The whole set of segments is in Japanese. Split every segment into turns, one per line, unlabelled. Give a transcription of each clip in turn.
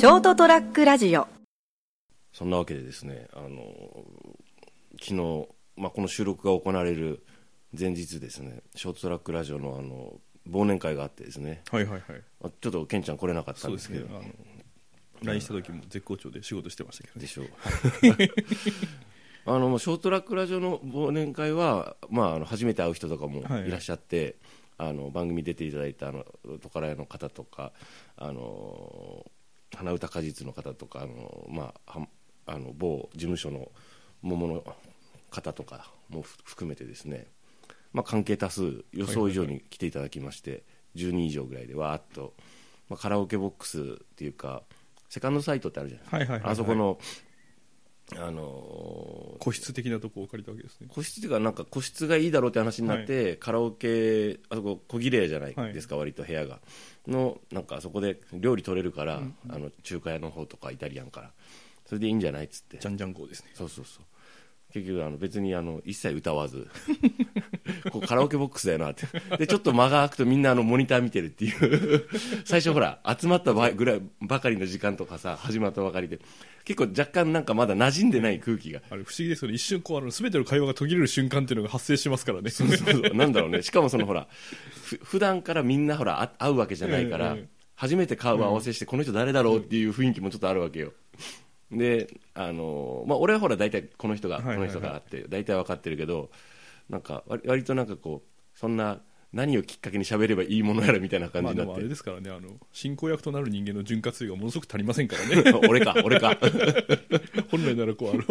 ショートトラックラジオ。
そんなわけでですね、あの昨日、まあ、この収録が行われる前日ですね、ショートトラックラジオのあの忘年会があってですね、
はいはいはい。
あちょっとケンちゃん来れなかった
そうです
けど、
ね。あの LINE した時も絶好調で仕事してましたけどね。
でしょう。あのショートトラックラジオの忘年会は、まあ、あの初めて会う人とかも
はい。
いらっしゃって、あの番組出ていただいたあのトカラヤの方とか、あの花歌果実の方とか、あのまあ、はあの某事務所の桃の方とかもふ含めてですね、まあ、関係多数予想以上に来ていただきまして、10人以上ぐらいでわーっと、まあ、カラオケボックスっていうかセカンドサイトってあるじゃないですか、
はいはいはいはい。
あそこの、あの
個室的なとこを借りたわけですね。
個室っていうかなんか個室がいいだろうって話になって、カラオケあそこ小綺麗じゃないですか、割と部屋が。のなんかあそこで料理取れるから、あの中華屋の方とかイタリアンから。それでいいんじゃないっつって。
じゃんじゃん号ですね。
そうそうそう。結局あの別にあの一切歌わず。こ うカラオケボックスだよなって。でちょっと間が空くとみんなあのモニター見てるっていう。最初ほら集まったばぐらいばかりの時間とかさ始まったばかりで。結構若干なんかまだ馴染んでない空気が。
あれ不思議ですよね。一瞬こうあの全ての会話が途切れる瞬間っていうのが発生しますからね。
そうそうなんだろうね。しかもそのほらふ普段からみんなほらあ会うわけじゃないから、
ええ
初めて顔を合わせして、この人誰だろうっていう雰囲気もちょっとあるわけよ。であのまあ俺はほら大体この人が、この人があって大体分かってるけどなんか割割となんかこうそんな何をきっかけに喋ればいいものやらみたいな感じになって、
れですからねあの進行役となる人間の潤滑油がものすごく足りませんからね。
俺 か俺か。
本来ならこうあの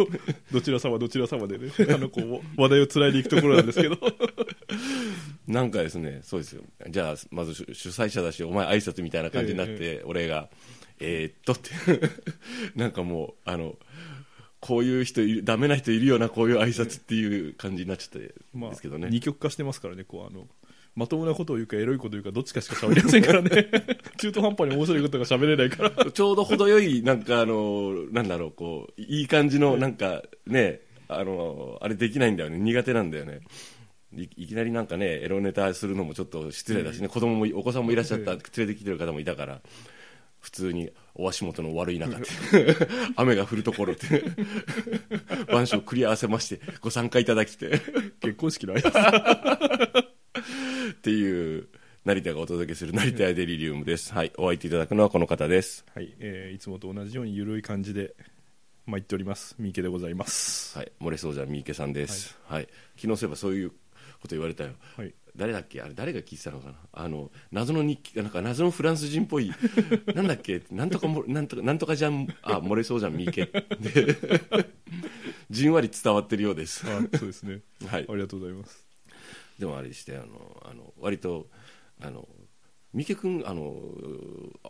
どちら様どちら様でねあのこう話題をつないでいくところなんですけど。
なんかですね、そうですよ。じゃあ、まず主主催者だし、お前挨拶みたいな感じになって、
え。
俺が、えーっとって、なんかもう、あの、こういう人いる、ダメな人いるよな、こういう挨拶っていう感じになっちゃって
まあ
ですけどね。
二極化してますからねこうあのまともなことを言うかエロいことを言うかどっちかしか喋りませんからね。中途半端に面白いことが喋れないから。
ちょうど程よい、なんかあの、なんだろう、こう、いい感じの、なんかね、あの、あれできないんだよね、苦手なんだよね。いいきなりなんかね、エロネタするのもちょっと失礼だしね、子供もい、お子さんもいらっしゃった、
え
連れてきてる方もいたから、普通にお足元の悪い中って、雨が降るところって、晩鐘繰り合わせまして、ご参加いただきて、
結婚式の挨拶
っていう、成田がお届けする成田屋デリリウムです。はい、お相手いただくのはこの方です。
はい、えーいつもと同じように緩い感じで参っております三池でございます
はい、漏れそうじゃん三池さんです。はい、昨日そういえばそういうこと言われたよ。
はい
誰だっけ？あれ誰が聞いてたのかな？あの謎の日記なんか謎のフランス人っぽい。なんだっけ？なんとかもなんとかなんとかじゃんあ漏れそうじゃん三池。で じんわり伝わってるようです。
あそうですね。
はい。
ありがとうございます。
でもあれでしてあのあの割とあの三池君あの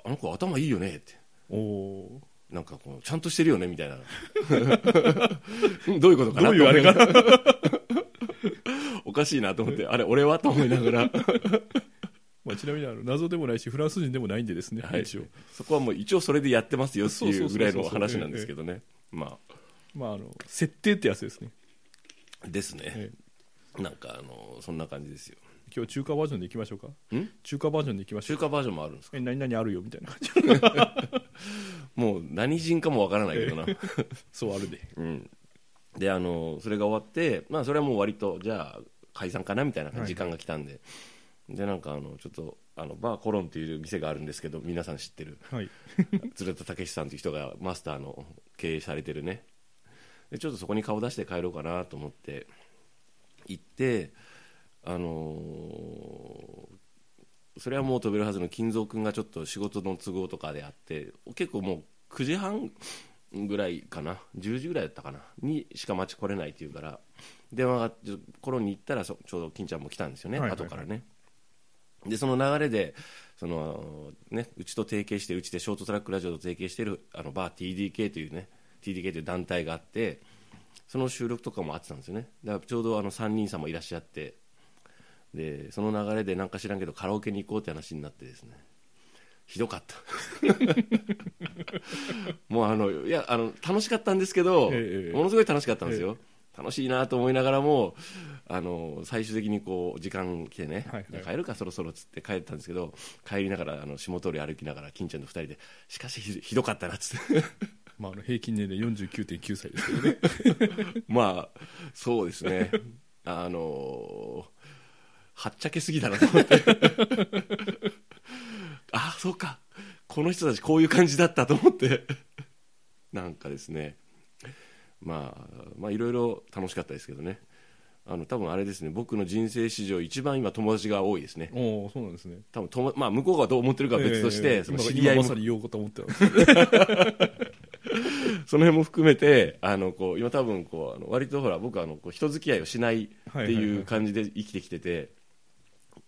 あの子頭いいよねって。
おお
なんかこうちゃんとしてるよねみたいな。どういうことかな
どういうあれか
おかしいなと思ってあれ俺はと思いながら。
まあ、ちなみにあの謎でもないしフランス人でもないんでですね、
はい。そこはもう一応それでやってますよっていうぐらいの話なんですけどね。ま
まあ、あの設定ってやつですね。
あですね。
え
なんかあのそんな感じですよ。
今日中華バージョンでいきましょうか。
ん？
中華バージョンでいきましょう
中華バージョンもあるんですか？
え何々あるよみたいな。感 じ
もう何人かもわからないけどな、
そうあるで。
うん、であのそれが終わって、まあ、それはもう割とじゃあ解散かなみたいな
はい。
時間が来たんで、でなんかあのちょっとあのバーコロンっていう店があるんですけど皆さん知ってる。
はい。
鶴田武さんという人がマスターの経営されてるね。でちょっとそこに顔出して帰ろうかなと思って行ってあのーそれはもう飛べるはずの金蔵君がちょっと仕事の都合とかであって結構もう9時半ぐらいかな。10時ぐらいだったかな。にしか待ち来れないっていうから電話が頃に行ったらそちょうど金ちゃんも来たんですよね、
はいはいはい。
後からね。でその流れでその、ね、うちと提携してうちでショートトラックラジオと提携しているあのバー TDK というね TDK という団体があってその収録とかもあってたんですよね。だからちょうどあの3人様いらっしゃってでその流れでなんか知らんけどカラオケに行こうって話になってですね。ひどかった。もうあのいやあの楽しかったんですけど、
ええ
ものすごい楽しかったんですよ、楽しいなと思いながらもあの最終的にこう時間来てね、
はいはい。
帰るかそろそろっつって帰ったんですけど帰りながらあの下通り歩きながら金ちゃんと2人でしかしひひどかったなっつって。
まあ、あの平均年齢49.9歳ですけどね。
まあそうですね。あのはっちゃけすぎだなと思って。あそうか。この人たちこういう感じだったと思って。なんかですねまあまあいろいろ楽しかったですけどね。あの多分あれですね。僕の人生史上一番今友達が多いですね。
おおそうなんですね。
多分ともまあ向こうがどう思ってるかは別として、
ええ
その
今
知り合いもその辺も含めてあのこう今多分こうあの割とほら僕はあのこう人付き合いをしないって
はいはいはい
いう感じで生きてきてて、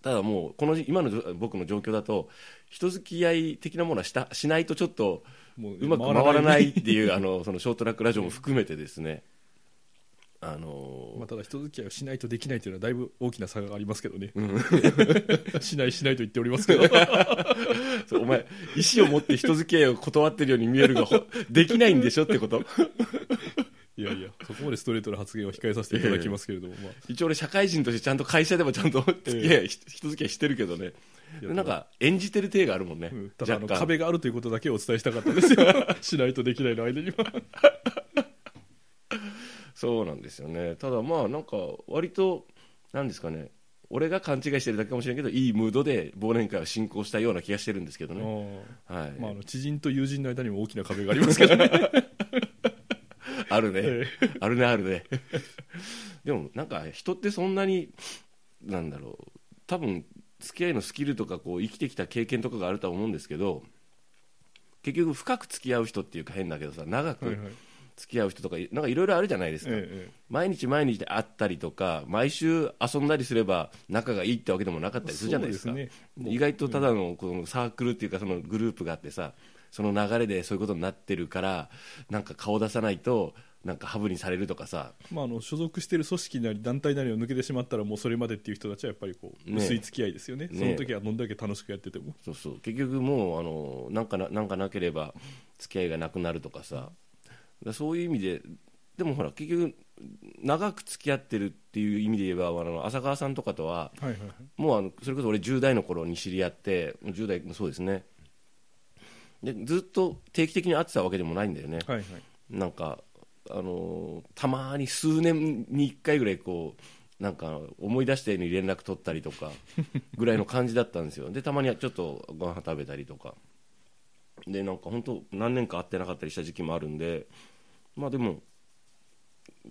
ただもうこの今の僕の状況だと人付き合い的なものはしたしないとちょっと
も
うまく回らないっていうあのそのショートラックラジオも含めてですね。あの
まあ、ただ人付き合いをしないとできないというのはだいぶ大きな差がありますけどね、しないしないと言っておりますけど。
お前意思を持って人付き合いを断ってるように見えるがほできないんでしょってこと？
いやいやそこまでストレートな発言は控えさせていただきますけれども、まあ、
一応俺社会人としてちゃんと会社でもちゃんと付き合い、人付き合いしてるけどねなんか演じてる体があるもんね、
うん。ただあ壁があるということだけをお伝えしたかったです。よしないとできないの間には。
そうなんですよね。ただまあなんか割となんですかね。俺が勘違いしてるだけかもしれないけどいいムードで忘年会を進行したような気がしてるんですけどね、はい。
まあ、あの知人と友人の間にも大きな壁がありますけどね。
あるね、
え。
あるねあるね。でもなんか人ってそんなになんだろう。多分付き合いのスキルとかこう生きてきた経験とかがあるとは思うんですけど結局深く付き合う人っていうか変だけどさ長く付き合う人とかなんかいろいろあるじゃないですか、
ええ
毎日毎日会ったりとか毎週遊んだりすれば仲がいいってわけでもなかったりするじゃないですか。意外とただのこのサークルっていうかそのグループがあってさその流れでそういうことになってるからなんか顔出さないとなんかハブにされるとかさ。
まあ、あの所属している組織なり団体なりを抜けてしまったらもうそれまでっていう人たちはやっぱりこう
ね
薄い付き合いですよね。
ね
その時はどんだけ楽しくやってても。
そうそう。結局もうあのなんかななんかなければ付き合いがなくなるとかさ。そういう意味ででもほら結局長く付き合ってるっていう意味で言えばあの浅川さんとかとは
はいはいはい。
もうあのそれこそ俺10代の頃に知り合って10代もそうですね。でずっと定期的に会ってたわけでもないんだよね、
はいはい。
なんかあのーたまに数年に1回ぐらいこうなんか思い出したように連絡取ったりとか ぐらいの感じだったんですよ。でたまにはちょっとご飯食べたりとか。でなんか本当何年か会ってなかったりした時期もあるんでまあでも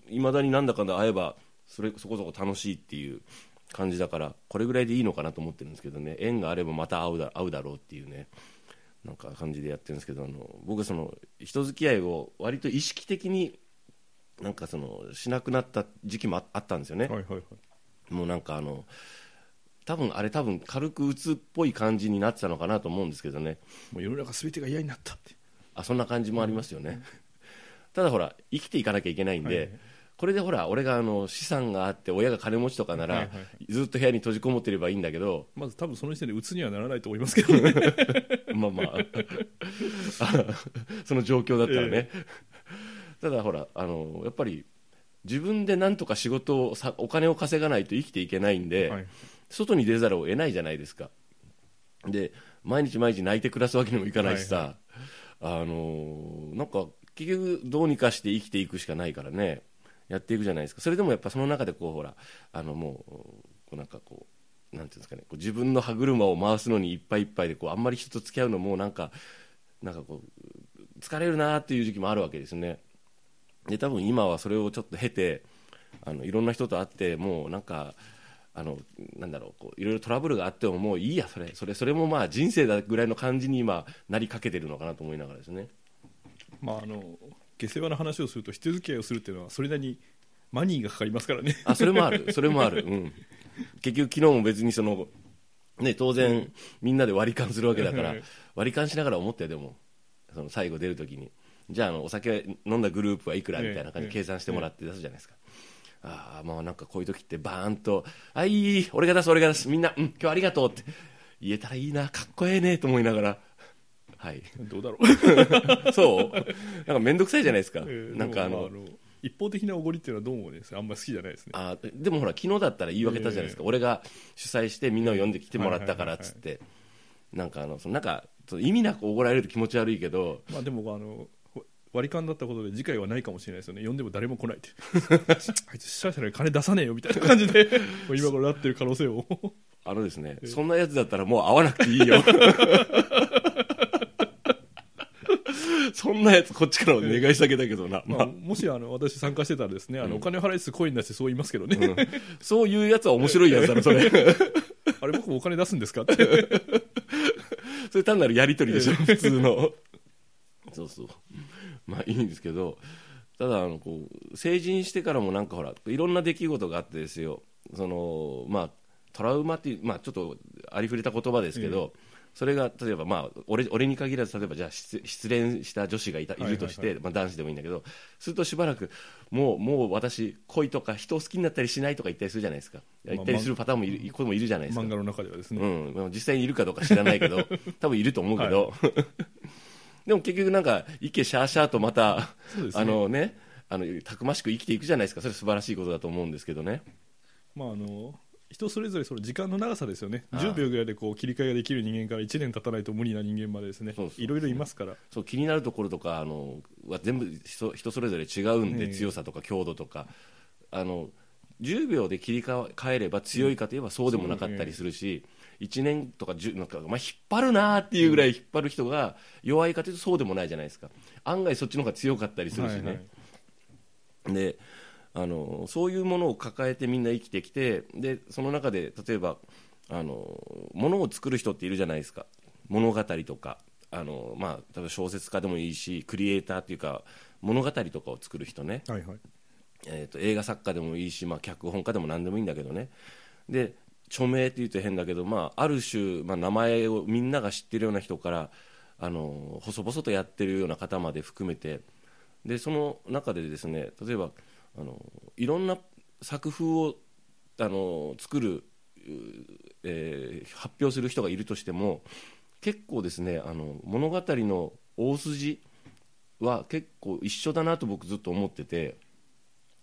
いまだになんだかんだ会えばそれそこそこ楽しいっていう感じだからこれぐらいでいいのかなと思ってるんですけどね。縁があればまた会うだ会うだろうっていうねなんか感じでやってるんですけどあの僕はその人付き合いを割と意識的になんかそのしなくなった時期もああったんですよね、
はいはいはい。
もうなんかあの多分あれ多分軽く鬱っぽい感じになってたのかなと思うんですけどね。
もう世の中全てが嫌になったって
あそんな感じもありますよね、ただほら生きていかなきゃいけないんで、
はい
これでほら俺があの資産があって親が金持ちとかなら、
はいはいは
ずっと部屋に閉じこもってればいいんだけど
まず多分その時点で鬱にはならないと思いますけどね
まあまあ。あ その状況だったらね、ただほらあのやっぱり自分で何とか仕事をさお金を稼がないと生きていけないんで、
はい。
外に出ざるを得ないじゃないですか。で毎日毎日泣いて暮らすわけにもいかないしさ、あのなんか結局どうにかして生きていくしかないからね。やっていくじゃないですか。それでもやっぱその中でこうほらあのもうなんかこうなんていうんですかねこう自分の歯車を回すのにいっぱいいっぱいでこうあんまり人と付き合うのもなんかなんかこう疲れるなっていう時期もあるわけですね。で多分今はそれをちょっと経てあのいろんな人と会ってもうなんかあのなんだろうこういろいろトラブルがあってももういいやそれそれそれもまあ人生だぐらいの感じに今なりかけてるのかなと思いながらですね。
まああの下世話な話をすると人付き合いをするっていうのはそれなりにマニーがかかりますからね。
あそれもあるそれもある、うん、結局昨日も別にそのね当然みんなで割り勘するわけだから
うん。
割り勘しながら思ったよでも。その最後出るときに。じゃああのお酒飲んだグループはいくらみたいな感じで計算してもらって出すじゃないですか、ああまあなんかこういう時ってバーンと「あいい俺が出す俺が出す。みんな、うん、今日はありがとう」って。言えたらいいなかっこええねと思いながら。はい。
どうだろう。
そう？なんか面倒くさいじゃないですか、
えー
なんかあの
一方的なおごりっていうのはどうもねあんまり好きじゃないですね。
あでもほら昨日だったら言い訳たじゃないですか、
ええ
俺が主催してみんなを呼んできてもらったからっつって、なんかあのそのなんか意味なくおごられると気持ち悪いけど。
まあでもあの割り勘だったことで次回はないかもしれないですよね。呼んでも誰も来ないってあいつ主催者に金出さねえよみたいな感じで今頃なってる可能性を
あのですね、そんなやつだったらもう会わなくていいよ そんなやつこっちからお願いしたけだけどな、
まあ、
まあ。
もしあの私参加してたらですねあの、お金を払いつつ声に出してそう言いますけどね、
うん。そういうやつは面白いやつだろそれ。
あれ僕もお金出すんですかって。
それ単なるやり取りでしょ普通の。そうそう。まあいいんですけど。ただあのこう成人してからもなんかほらいろんな出来事があってですよ。そのまあトラウマっていう、まあ、ちょっとありふれた言葉ですけど、それが例えば、まあ、俺俺に限らず例えばじゃあ失失恋した女子がいたいるとして、
はいはい
まあ、男子でもいいんだけどするとしばらくもうもう私恋とか人を好きになったりしないとか言ったりするじゃないですか。
まあ
言ったりするパターンもいる子もいるじゃないですか。
漫画の中ではですね、
うん、まあ実際にいるかどうか知らないけど 多分いると思うけど、でも結局なんかイケシャーシャーとまた、
ね。
あのねあのたくましく生きていくじゃないですか。それ素晴らしいことだと思うんですけどね。
まああの人それぞれその時間の長さですよね。
ああ
10秒ぐらいでこう切り替えができる人間から1年経たないと無理な人間までですね。いろいろいますから。
そう気になるところとかあのは全部人人それぞれ違うんで、強さとか強度とか。あの10秒で切り替えれば強いかといえばそうでもなかったりするし、1年とか10なんか、まあ、引っ張るなーっていうぐらい引っ張る人が弱いかというとそうでもないじゃないですか。案外そっちの方が強かったりするしね、
はいはい。
であのそういうものを抱えてみんな生きてきてでその中で例えばあの物を作る人っているじゃないですか。物語とか。あの、まあ、例えば小説家でもいいしクリエイターっていうか物語とかを作る人ね、
はいはい。
えー、と映画作家でもいいし、まあ、脚本家でも何でもいいんだけどね。で著名って言うと変だけど、まあ、ある種、まあ、名前をみんなが知ってるような人からあの細々とやってるような方まで含めて。でその中でですね例えばあのいろんな作風をあの作る、うえー発表する人がいるとしても結構ですねあの物語の大筋は結構一緒だなと僕ずっと思ってて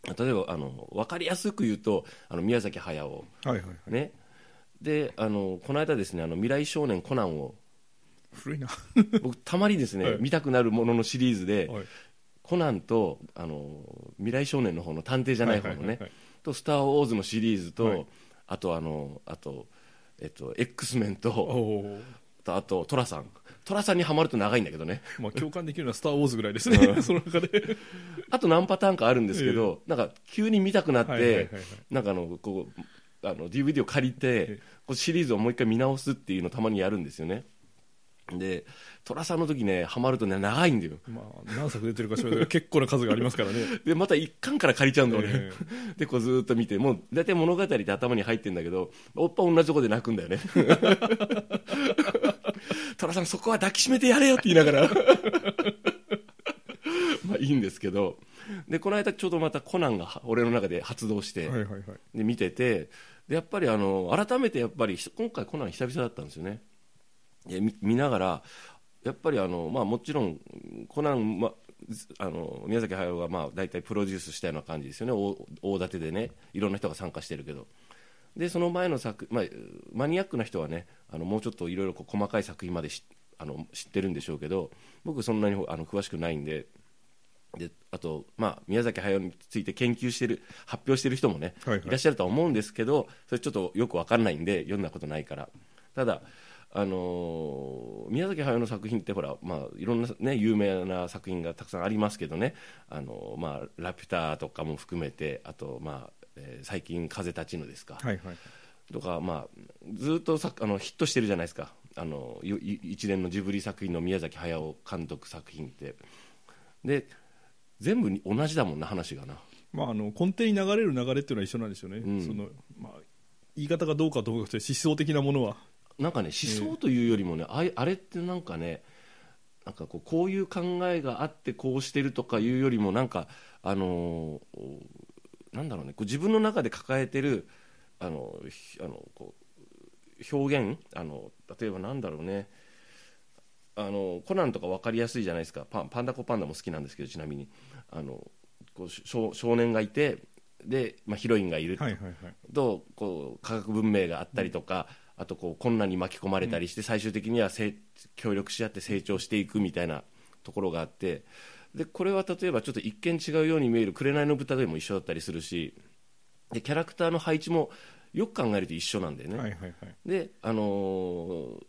例えばあの分かりやすく言うとあの宮崎駿。
はいはいはい。
ね。であのこの間ですねあの未来少年コナンを
古いな。
僕たまにですね、
はい。
見たくなるもののシリーズで、
はい
コナンとあの未来少年の方の探偵じゃない方のね、
はいはいはいはい。
とスター・ウォーズのシリーズと、
はい。
あとあのあとえっと X メンとあと寅さん。寅さんにはまると長いんだけどね。
まあ共感できるのは「スター・ウォーズ」ぐらいですね その中で。
あと何パターンかあるんですけど、なんか急に見たくなって、
はいはいはいはい。
なんかあのこうあの DVD を借りて
え
こうシリーズをもう一回見直すっていうのをたまにやるんですよねで寅さんの時ねハマるとね長いんだよ。
まあ何作出てるか知らないけど結構な数がありますからね。
でまた一巻から借りちゃうんだ俺、
え
でこうずーっと見てもう大体物語って頭に入ってるんだけどおっぱ同じとこで泣くんだよね。寅さんそこは抱きしめてやれよって言いながら。まあいいんですけど。でこの間ちょうどまたコナンが俺の中で発動して、
はいはいはい。
で見ててでやっぱりあの改めてやっぱりひ今回コナン久々だったんですよね。で見見ながらやっぱりあの、まあ、もちろんコナン、ま、ずあの宮崎駿がまあ大体プロデュースしたような感じですよね。大大立てでねいろんな人が参加してるけど。でその前の作、まあ、マニアックな人はねあのもうちょっといろいろ細かい作品までしあの知ってるんでしょうけど僕そんなにあの詳しくないんで。であと、まあ、宮崎駿について研究してる発表してる人もね、
はいはい。
いらっしゃるとは思うんですけどそれちょっとよく分かんないんで読んだことないから。ただ、あのー宮崎駿の作品ってほら、まあ、いろんな、ね、有名な作品がたくさんありますけどね「あのーまあ、ラピュタ」とかも含めてあと、まあえー最近「風立ちぬ」ですか、
はいはい
とか、まあ、ずっとさあのヒットしてるじゃないですか。あの一連のジブリ作品の宮崎駿監督作品って。で全部に同じだもんな話がな。
まあ、あの根底に流れる流れっていうのは一緒なんですよね、
うん。
そのまあ、言い方がどうかと思うと思想的なものは
なんかね思想というよりもね、あいあれってなんかねなんかこうこういう考えがあってこうしてるとかいうよりもなんかあのーなんだろうねこう自分の中で抱えてるあのひあのこう表現あの例えばなんだろうねあのコナンとか分かりやすいじゃないですか。パンパンダコパンダも好きなんですけどちなみに。あのこう少少年がいてで、まあ、ヒロインがいる
はいはいはい。
とこう科学文明があったりとか、あとこう困難に巻き込まれたりして、最終的には協力し合って成長していくみたいなところがあってでこれは例えばちょっと一見違うように見える「紅の豚」でも一緒だったりするしでキャラクターの配置もよく考えると一緒なんだよね。
はいはいはい
で、あのー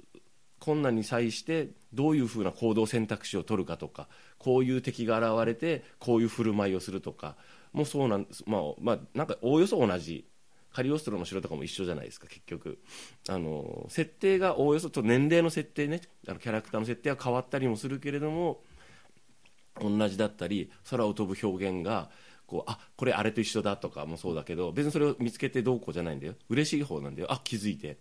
困難に際してどういうふうな行動選択肢を取るかとかこういう敵が現れてこういう振る舞いをするとかもそうなんです、まあまあ、なんかおおよそ同じカリオストロの城とかも一緒じゃないですか結局、あのー設定がおおよそと年齢の設定ね。あのキャラクターの設定は変わったりもするけれども同じだったり空を飛ぶ表現がこうあこれあれと一緒だとかもそうだけど別にそれを見つけてどうこうじゃないんだよ。嬉しい方なんだよ。あ気づいて。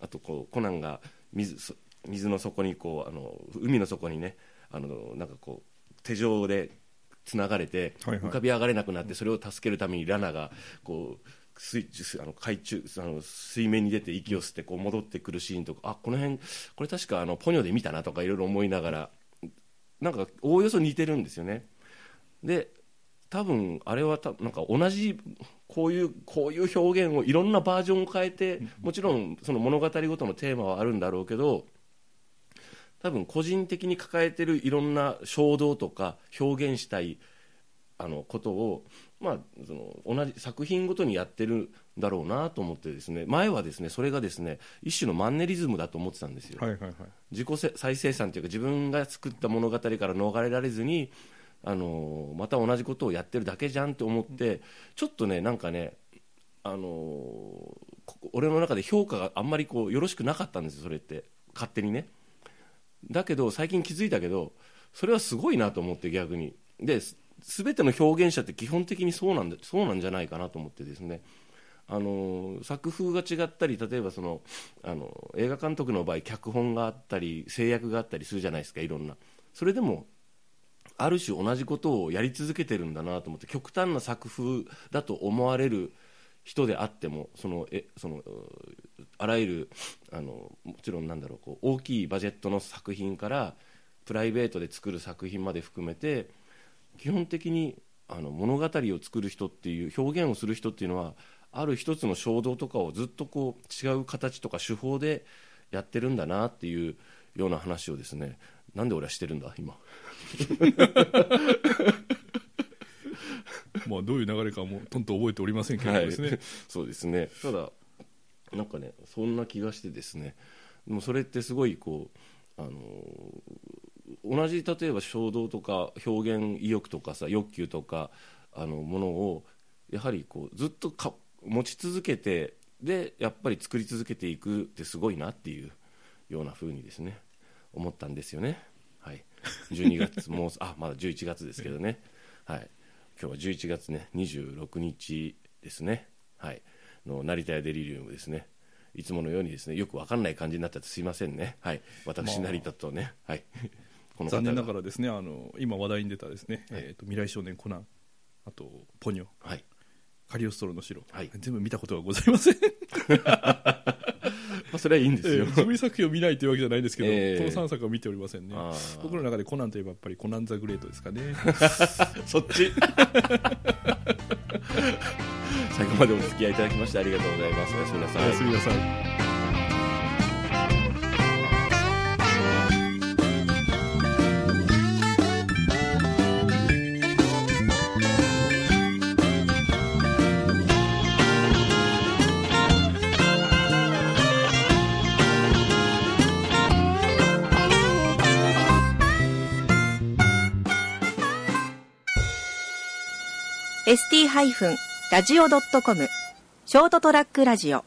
あとこうコナンが水そ水の底にこうあの海の底にねあのなんかこう手錠でつながれて浮かび上がれなくなってそれを助けるためにラナがこう水あの海中あの水面に出て息を吸ってこう戻ってくるシーンとかあこの辺これ確かあのポニョで見たなとかいろいろ思いながらなんかおおよそ似てるんですよね。で多分あれはたなんか同じこういうこういう表現をいろんなバージョンを変えてもちろんその物語ごとのテーマはあるんだろうけど多分個人的に抱えてるいろんな衝動とか表現したいあのことを、まあ、その同じ作品ごとにやってるんだろうなと思ってですね前はですねそれがですね一種のマンネリズムだと思ってたんですよ。
はいはいはい。
自己再生産というか自分が作った物語から逃れられずに、あのまた同じことをやってるだけじゃんと思ってちょっとねなんかね、あのこ俺の中で評価があんまりこうよろしくなかったんですよそれって。勝手にね。だけど最近気づいたけどそれはすごいなと思って逆に。で全ての表現者って基本的にそうなんだそうなんじゃないかなと思ってですね。あの作風が違ったり例えばそのあの映画監督の場合脚本があったり制約があったりするじゃないですかいろんな。それでもある種同じことをやり続けてるんだなと思って極端な作風だと思われる人であってもそのえそのあらゆるあのもちろんなんだろうこう大きいバジェットの作品からプライベートで作る作品まで含めて基本的にあの物語を作る人っていう表現をする人っていうのはある一つの衝動とかをずっとこう違う形とか手法でやってるんだなっていうような話をですね。なんで俺はしてるんだ今。
まあどういう流れかもとんと覚えておりませんけれどもですね、
はい、そうですね。ただなんかねそんな気がしてですね。でもそれってすごいこうあの同じ例えば衝動とか表現意欲とかさ欲求とかあのものをやはりこうずっとか持ち続けてでやっぱり作り続けていくってすごいなっていうような風にですね思ったんですよね。はい。12月もう あまだ11月ですけどね。はい。今日は11月ね26日ですね。はい。の成田屋デリリウムですね。いつものようにですねよくわかんない感じになっちゃってすいませんね。はい。私成田とね。はい。この方
残念な
が
がらですねあの今話題に出たですね、えー、と未来少年コナンあとポニョ。
はい。
カリオストロの城、
はい。
全部見たことがございません。
まあ、それはいいんですよ、
えージブリ作品を見ないというわけじゃないんですけど、
えー
この3作は見ておりませんね。僕の中でコナンといえばやっぱりコナン・ザ・グレートですかね。
そっち。最後までお付き合いいただきましてありがとうございます。おやすみなさい。
おやすみなさい
ハイフンラジオドットコムショートトラックラジオ。